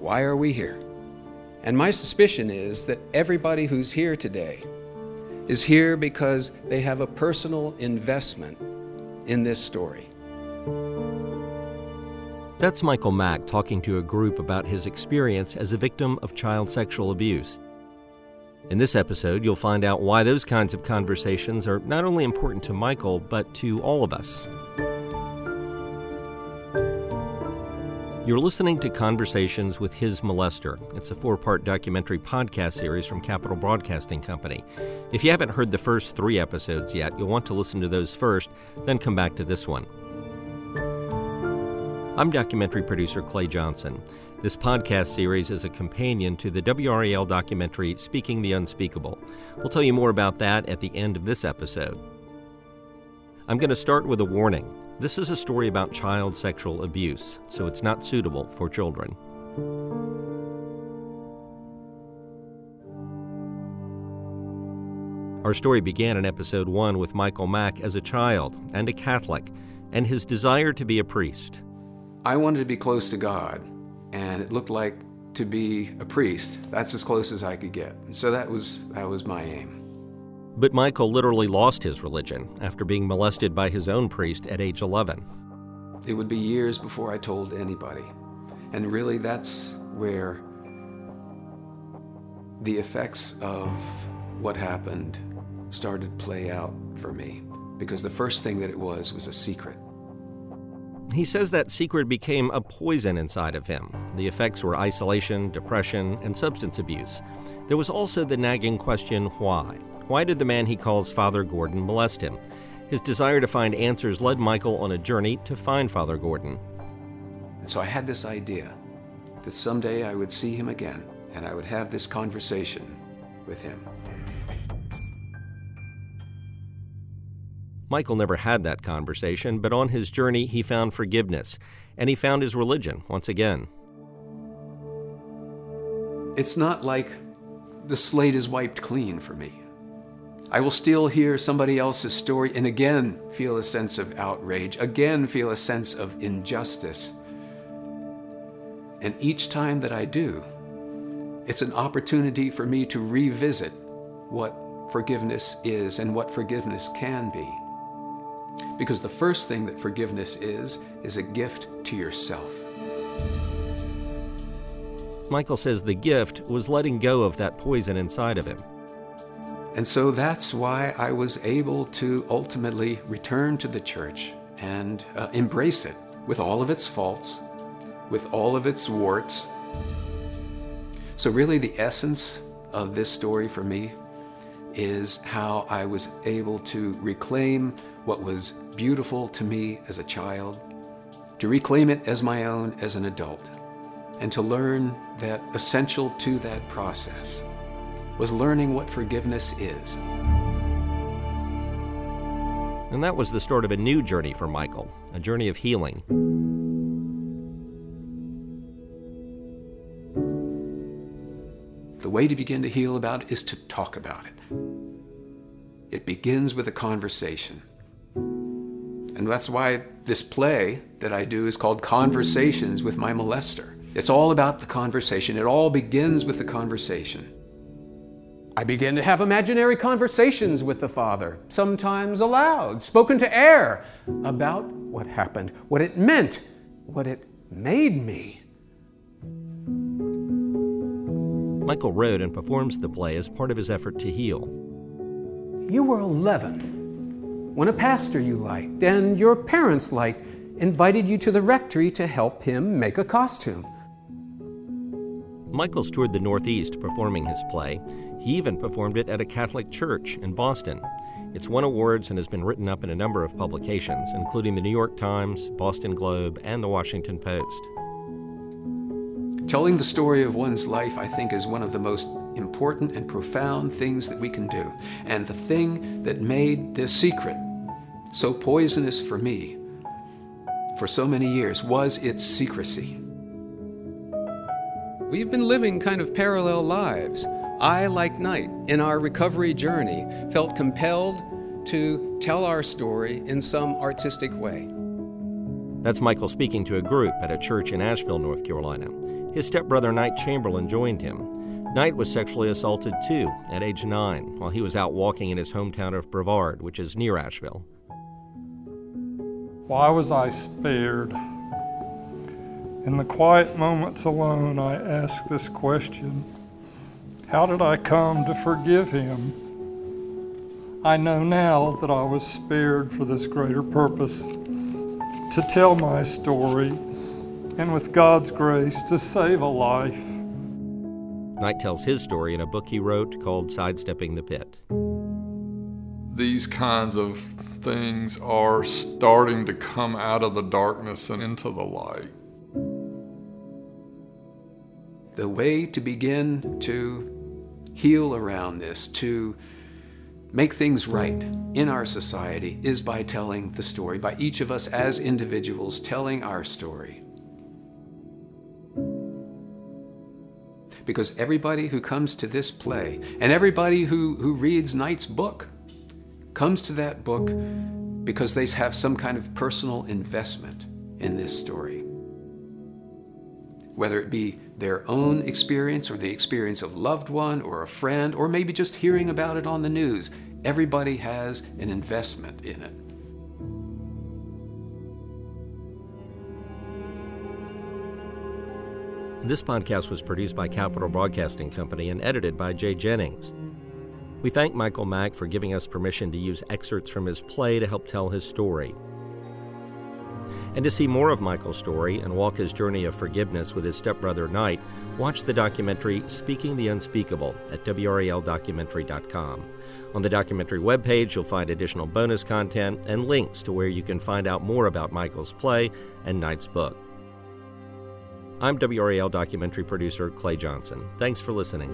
Why are we here? And my suspicion is that everybody who's here today is here because they have a personal investment in this story. That's Michael Mack talking to a group about his experience as a victim of child sexual abuse. In this episode, you'll find out why those kinds of conversations are not only important to Michael, but to all of us. You're listening to Conversations with His Molester. It's a four part documentary podcast series from Capital Broadcasting Company. If you haven't heard the first three episodes yet, you'll want to listen to those first, then come back to this one. I'm documentary producer Clay Johnson. This podcast series is a companion to the WRAL documentary Speaking the Unspeakable. We'll tell you more about that at the end of this episode. I'm going to start with a warning. This is a story about child sexual abuse, so it's not suitable for children. Our story began in episode 1 with Michael Mack as a child and a Catholic, and his desire to be a priest. I wanted to be close to God, and it looked like to be a priest. That's as close as I could get. So that was that was my aim. But Michael literally lost his religion after being molested by his own priest at age 11. It would be years before I told anybody. And really that's where the effects of what happened started to play out for me because the first thing that it was was a secret. He says that secret became a poison inside of him. The effects were isolation, depression, and substance abuse. There was also the nagging question why? Why did the man he calls Father Gordon molest him? His desire to find answers led Michael on a journey to find Father Gordon. And so I had this idea that someday I would see him again and I would have this conversation with him. Michael never had that conversation, but on his journey he found forgiveness, and he found his religion once again. It's not like the slate is wiped clean for me. I will still hear somebody else's story and again feel a sense of outrage, again feel a sense of injustice. And each time that I do, it's an opportunity for me to revisit what forgiveness is and what forgiveness can be. Because the first thing that forgiveness is, is a gift to yourself. Michael says the gift was letting go of that poison inside of him. And so that's why I was able to ultimately return to the church and uh, embrace it with all of its faults, with all of its warts. So, really, the essence of this story for me is how I was able to reclaim what was beautiful to me as a child, to reclaim it as my own as an adult, and to learn that essential to that process was learning what forgiveness is. And that was the start of a new journey for Michael, a journey of healing. The way to begin to heal about it is to talk about it. It begins with a conversation. And that's why this play that I do is called Conversations with My Molester. It's all about the conversation. It all begins with the conversation. I begin to have imaginary conversations with the Father, sometimes aloud, spoken to air, about what happened, what it meant, what it made me. Michael wrote and performs the play as part of his effort to heal. You were 11 when a pastor you liked and your parents liked invited you to the rectory to help him make a costume. Michael's toured the Northeast performing his play. He even performed it at a Catholic church in Boston. It's won awards and has been written up in a number of publications, including the New York Times, Boston Globe, and the Washington Post. Telling the story of one's life, I think, is one of the most important and profound things that we can do. And the thing that made this secret so poisonous for me for so many years was its secrecy. We've been living kind of parallel lives. I, like Knight, in our recovery journey, felt compelled to tell our story in some artistic way. That's Michael speaking to a group at a church in Asheville, North Carolina. His stepbrother Knight Chamberlain joined him. Knight was sexually assaulted too at age nine while he was out walking in his hometown of Brevard, which is near Asheville. Why was I spared? In the quiet moments alone, I ask this question How did I come to forgive him? I know now that I was spared for this greater purpose to tell my story and, with God's grace, to save a life. Knight tells his story in a book he wrote called Sidestepping the Pit. These kinds of things are starting to come out of the darkness and into the light. The way to begin to heal around this, to make things right in our society, is by telling the story, by each of us as individuals telling our story. Because everybody who comes to this play and everybody who, who reads Knight's book comes to that book because they have some kind of personal investment in this story. Whether it be their own experience or the experience of loved one or a friend, or maybe just hearing about it on the news, everybody has an investment in it. This podcast was produced by Capital Broadcasting Company and edited by Jay Jennings. We thank Michael Mack for giving us permission to use excerpts from his play to help tell his story. And to see more of Michael's story and walk his journey of forgiveness with his stepbrother Knight, watch the documentary Speaking the Unspeakable at WRALdocumentary.com. On the documentary webpage, you'll find additional bonus content and links to where you can find out more about Michael's play and Knight's book. I'm WRAL documentary producer Clay Johnson. Thanks for listening.